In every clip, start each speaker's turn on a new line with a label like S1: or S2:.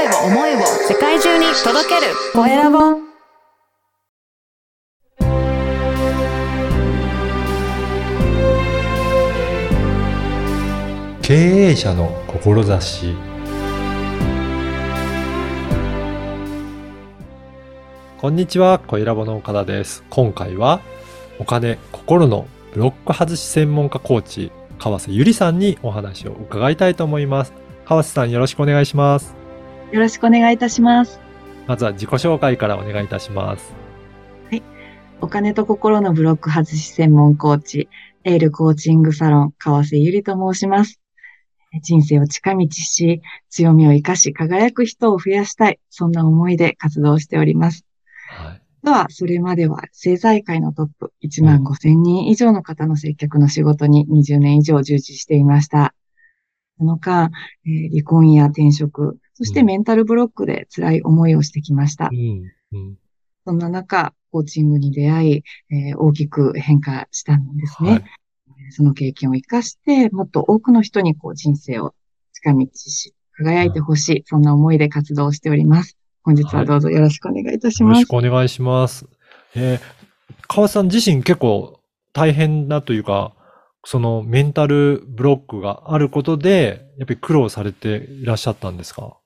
S1: 声を思いを世界中に届けるコエラボ
S2: 経営者の志こんにちは、小ラボの岡田です。今回はお金、心のブロック外し専門家コーチ、川瀬ゆりさんにお話を伺いたいと思います。川瀬さんよろしくお願いします。
S3: よろしくお願いいたします。
S2: まずは自己紹介からお願いいたします。
S3: お金と心のブロック外し専門コーチ、エールコーチングサロン、川瀬ゆりと申します。人生を近道し、強みを生かし、輝く人を増やしたい。そんな思いで活動しております。
S2: はい。
S3: では、それまでは政財界のトップ1万5千人以上の方の接客の仕事に20年以上従事していました。その間、えー離婚や転職、そして
S2: うん
S3: メンタルブロックで辛い思いをしてきました
S2: う。ん。うん。
S3: そんな中、コーチングに出会い、えー大きく変化したんですね。
S2: はい。
S3: その経験を生かして、もっと多くの人にこう人生を近道し、輝いてほしい、そんな思いで活動しております。本日はどうぞよろしくお願いいたします
S2: よろしく。お願いします。えー川瀬さん自身結構大変だというか、そのメンタルブロックがあることで、やっぱり苦労されていらっしゃったんですか？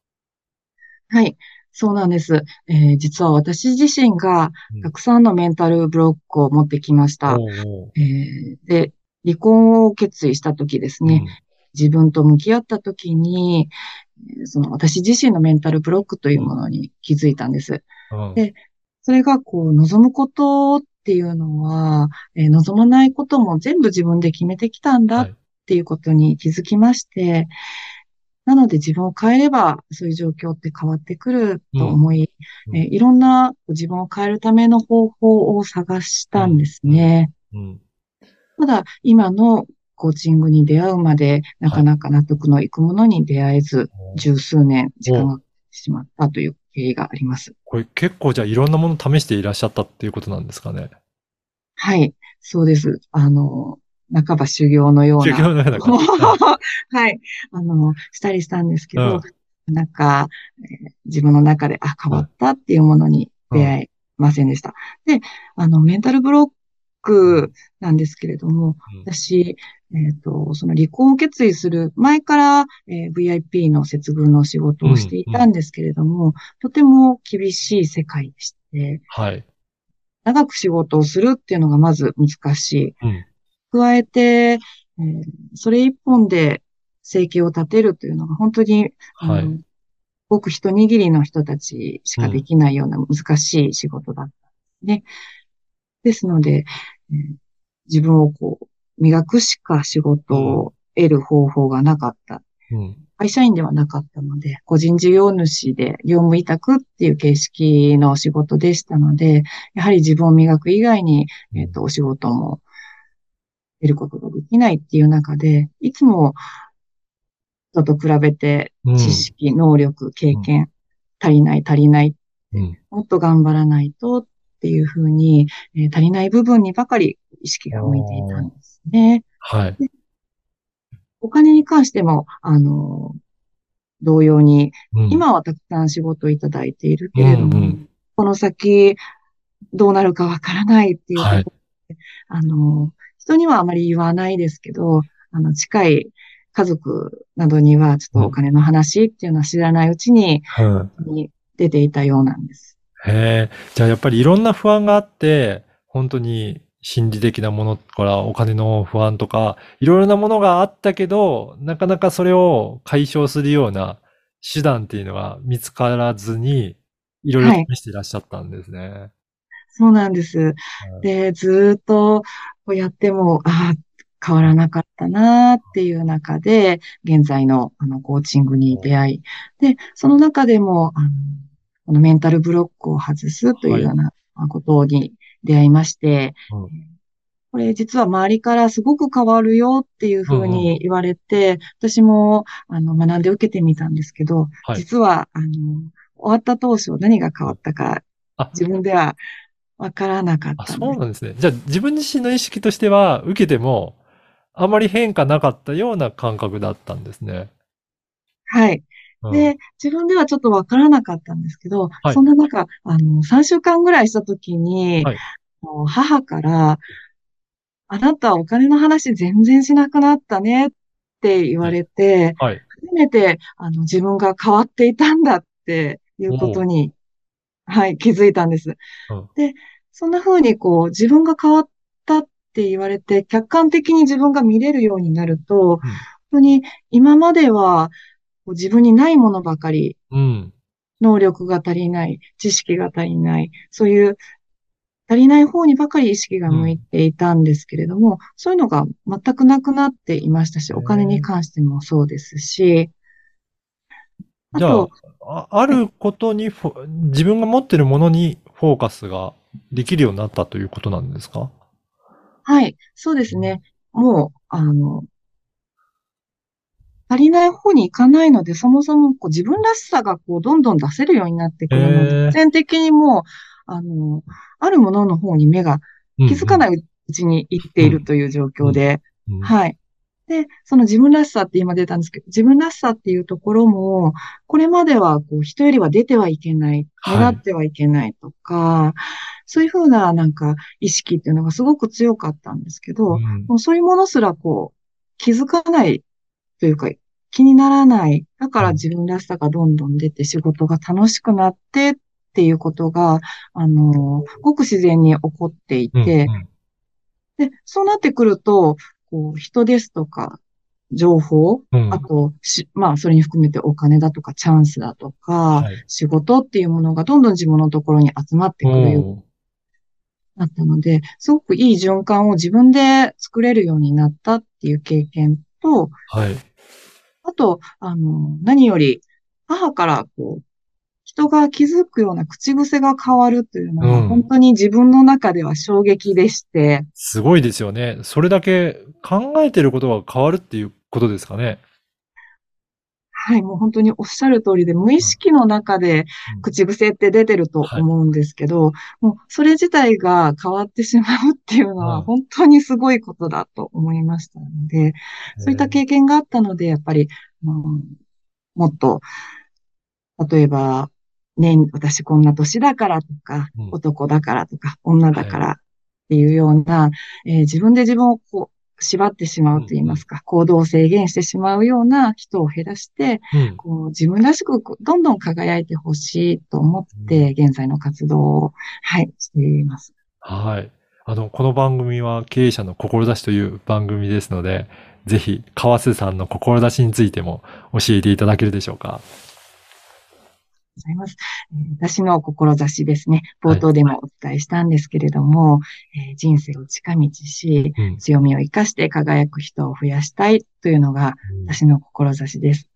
S3: はい。そうなんです。えー実は私自身が
S2: うん
S3: たくさんのメンタルブロックを持ってきました。
S2: おうおう
S3: えーで、離婚を決意した時ですね、自分と向き合った時に、えーその私自身のメンタルブロックというものに気づいたんです。
S2: うんうん
S3: でそれがこう望むことっていうのは、えー望まないことも全部自分で決めてきたんだっ
S2: はい。
S3: ていうことに気づきまして、なので自分を変えればそういう状況って変わってくると思い、
S2: うん。
S3: えーいろんな自分を変えるための方法を探したんですね。
S2: うん。
S3: ただ、今のコーチングに出会うまで、なかなか納得のいくものに出会えず、十数年時間がしまったという経緯があります。
S2: これ結構じゃあいろんなもの試していらっしゃったっていうことなんですかね？
S3: はい、そうです。あの、半ば修行のような。
S2: 修行のような。は
S3: はい。あの、したりしたんですけど、
S2: うん
S3: なんか、えー自分の中で、あ、変わったっていうものに出会えませんでした。で、あの、メンタルブロックなんですけれども、
S2: うん
S3: 私、えっと、その離婚を決意する前から、えー VIP の接遇の仕事をしていたんですけれども、とても厳しい世界でして、
S2: はい。
S3: 長く仕事をするっていうのがまず難しい。
S2: うん
S3: 加えて、えーそれ一本で生計を立てるというのが本当に、
S2: はい
S3: ごく一握りの人たちしかできないような難しい仕事だったんですね。ですので、えー自分をこう、磨くしか仕事を得る方法がなかった。
S2: うん。
S3: 会社員ではなかったので、個人事業主で業務委託っていう形式の仕事でしたので、やはり自分を磨く以外に、えっ、と、お仕事も得ることができないっていう中で、いつも人と比べて
S2: うん
S3: 知識、能力、経験、足りない足りない、
S2: うん。
S3: もっと頑張らないとっていうふうに、えー足りない部分にばかり意識が向いていたんですね。
S2: はい。
S3: お金に関しても、あの、同様に、
S2: うん、
S3: 今はたくさん仕事をいただいているけれども、
S2: うんうん。
S3: この先どうなるかわからないっていうところ
S2: はい。
S3: で、あの、人にはあまり言わないですけど、あの、近い家族などには、ちょっとお金の話っていうのは知らないうちに、
S2: うん
S3: に出ていたようなんです。
S2: へえ。じゃあやっぱりいろんな不安があって、本当に心理的なものからお金の不安とか、いろいろなものがあったけど、なかなかそれを解消するような手段っていうのが見つからずに、いろいろ
S3: はい。
S2: 試していらっしゃったんですね。
S3: そうなんです。で、ずーっとこうやっても、ああ、変わらなかったなーっていう中で、現在のあのコーチングに出会い、で、その中でも、あの、このメンタルブロックを外すというようなことに出会いまして、
S2: うん
S3: これ実は周りからすごく変わるよっていうふうに言われて、私もあの学んで受けてみたんですけど、
S2: はい
S3: 実はあの終わった当初何が変わったか
S2: あ、
S3: 自分ではわからなかっ
S2: あ、
S3: たん
S2: そうなんですね。じゃあ自分自身の意識としては受けても、あまり変化なかったような感覚だったんですね。
S3: はい。
S2: うん。
S3: で、自分ではちょっとわからなかったんですけど、
S2: はい。
S3: そんな中、あの、3週間ぐらいした時に、
S2: はい。
S3: 母から、あなたお金の話全然しなくなったねって言われて、
S2: はい。
S3: 初めて、あの、自分が変わっていたんだっていうことに、はい、気づいたんです。
S2: うん。
S3: で、そんな風にこう、自分が変わったって言われて、客観的に自分が見れるようになると、本当に今までは自分にないものばかり、
S2: うん。
S3: 能力が足りない、知識が足りない、そういう足りない方にばかり意識が向いていたんですけれども、そういうのが全くなくなっていましたし、お金に関してもそうですし、あ
S2: じゃ
S3: と、
S2: あ、ああることに自分が持ってるものにフォーカスができるようになったということなんですか？
S3: はい、そうですね。もう、あの、足りない方に行かないので、そもそもこう自分らしさがこうどんどん出せるようになってくるので、必然的にもう、あの、あるものの方に目が気づかな
S2: いう
S3: うちに行っているという状況で、はい。で、その自分らしさって今出たんですけど、自分らしさっていうところも、これまではこう人よりは出てはいけない、
S2: はい。
S3: 目立ってはいけないとか、そういうふうななんか意識っていうのがすごく強かったんですけど、
S2: うん。
S3: もうそういうものすらこう気づかないというか気にならない。だから自分らしさがどんどん出て仕事が楽しくなってっていうことが、あの、ごく自然に起こってい
S2: うん
S3: て、で、そうなってくると、こう、人ですとか、情報、
S2: うん。
S3: あと、し、まあ、それに含めてお金だとか、チャンスだとか、
S2: はい。
S3: 仕事っていうものがどんどん自分のところに集まってくるようになったので、すごくいい循環を自分で作れるようになったっていう経験と、
S2: はい。
S3: あと、あの、何より、母から、こう、人が気づくような口癖が変わるというのは、
S2: うん
S3: 本当に自分の中では衝撃でして、
S2: すごいですよね。それだけ考えてることが変わるっていうことですかね。
S3: はい、もう本当におっしゃる通りで、無意識の中で
S2: うん。
S3: 口癖って出てると思うんですけど、もうそれ自体が変わってしまうっていうの
S2: うん。
S3: は本当にすごいことだと思いましたので、そういった経験があったので、やっぱり、うんもっと、例えば、ね、私こんな年だからとか、
S2: うん。
S3: 男だからとか、女だからっていうような、えー自分で自分をこう、縛ってしまうと言いますか、行動を制限してしまうような人を減らして、
S2: うん。
S3: こう自分らしくどんどん輝いてほしいと思って、現在の活動を、はい、しています。
S2: はい。あの、この番組は経営者の志という番組ですので、ぜひ、川瀬さんの志についても教えていただけるでしょうか？
S3: ございます。えー私の志ですね。冒頭でもお伝えしたんですけれども、えー人生を近道し、
S2: うん。
S3: 強みを生かして輝く人を増やしたいというのが私の志です。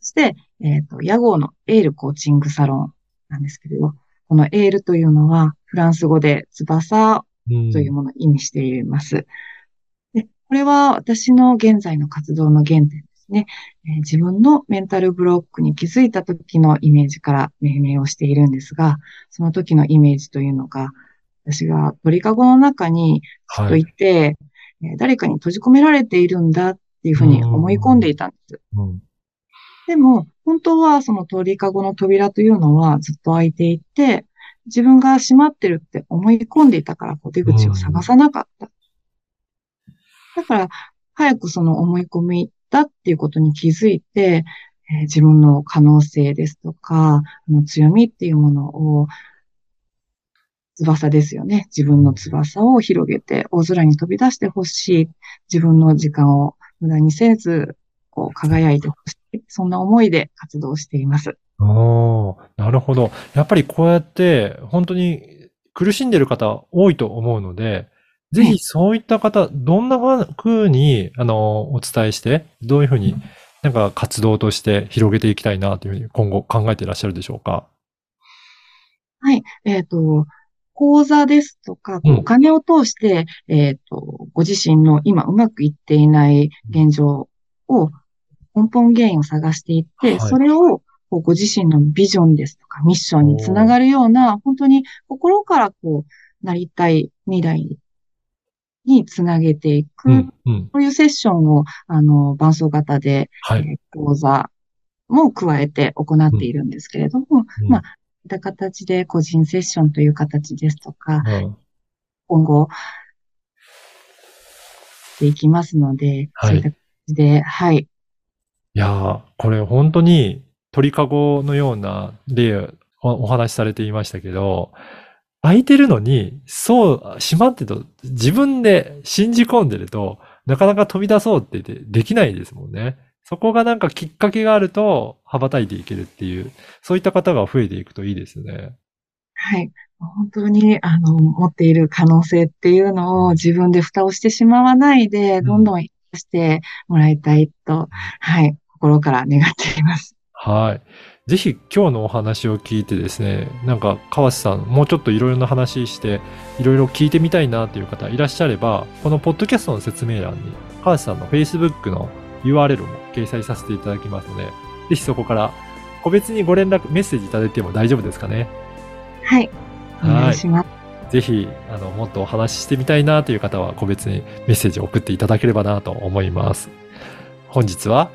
S3: そして、えっ、と、屋号のエールコーチングサロンなんですけれど、このエールというのはフランス語で翼
S2: うん
S3: というものを意味しています。で、これは私の現在の活動の原点ね。えー自分のメンタルブロックに気づいた時のイメージから命名をしているんですが、その時のイメージというのが、私が鳥かごの中にずっといて、えー誰かに閉じ込められているんだっていうふうに思い込んでいたんです。
S2: うん
S3: でも、本当はその鳥かごの扉というのはずっと開いていて、自分が閉まってるって思い込んでいたから、こう出口を探さなかった。だから、早くその思い込みだっていうことに気づいて、えー自分の可能性ですとか、あの強みっていうものを、翼ですよね。自分の翼を広げて、大空に飛び出してほしい。自分の時間を無駄にせず、こう輝いてほしい。そんな思いで活動しています。
S2: おーなるほど。やっぱりこうやって、本当に苦しんでる方多いと思うので、ぜひそういった方、どんな風に、あの、お伝えして、どういう風に、なんか活動として広げていきたいなというふうに今後考えていらっしゃるでしょうか？
S3: はい。えっ、と、講座ですとか、
S2: うん。
S3: お金を通して、えっ、と、ご自身の今うまくいっていない現状を、根本原因を探していって、
S2: はい。
S3: それをご自身のビジョンですとかミッションにつながるような、本当に心からこう、なりたい未来につなげていく、
S2: うん、うん。
S3: そういうセッションを、あの、伴奏型で、
S2: はい。
S3: えー講座も加えて行っているんですけれども、
S2: うん
S3: まあ、いった形で個人セッションという形ですとか、
S2: うん
S3: 今後、していきますので、
S2: はい
S3: そういった形で、はい。
S2: いやー、これ本当に鳥かごのような例お話しされていましたけど、空いてるのに、そう、閉まってると、自分で信じ込んでると、なかなか飛び出そうって言ってできないですもんね。そこがなんかきっかけがあると、羽ばたいていけるっていう、そういった方が増えていくといいですね。
S3: はい。本当に、あの、持っている可能性っていうのを自分で蓋をしてしまわないで、
S2: ん
S3: どんどん生かしてもらいたいと、はい、心から願っています。
S2: はい。ぜひ今日のお話を聞いてですね、なんか川瀬さん、もうちょっといろいろな話して、いろいろ聞いてみたいなという方いらっしゃれば、このポッドキャストの説明欄に川瀬さんの Facebook の URL も掲載させていただきますので、ぜひそこから個別にご連絡、メッセージいただいても大丈夫ですかね？
S3: はい。お願いします。
S2: ぜひ、あの、もっとお話ししてみたいなという方は、個別にメッセージを送っていただければなと思います。本日は、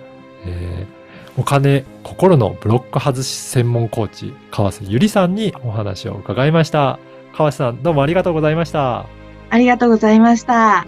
S2: えーお金、心のブロック外し専門コーチ、川瀬ゆりさんにお話を伺いました。川瀬さん、どうもありがとうございました。
S3: ありがとうございました。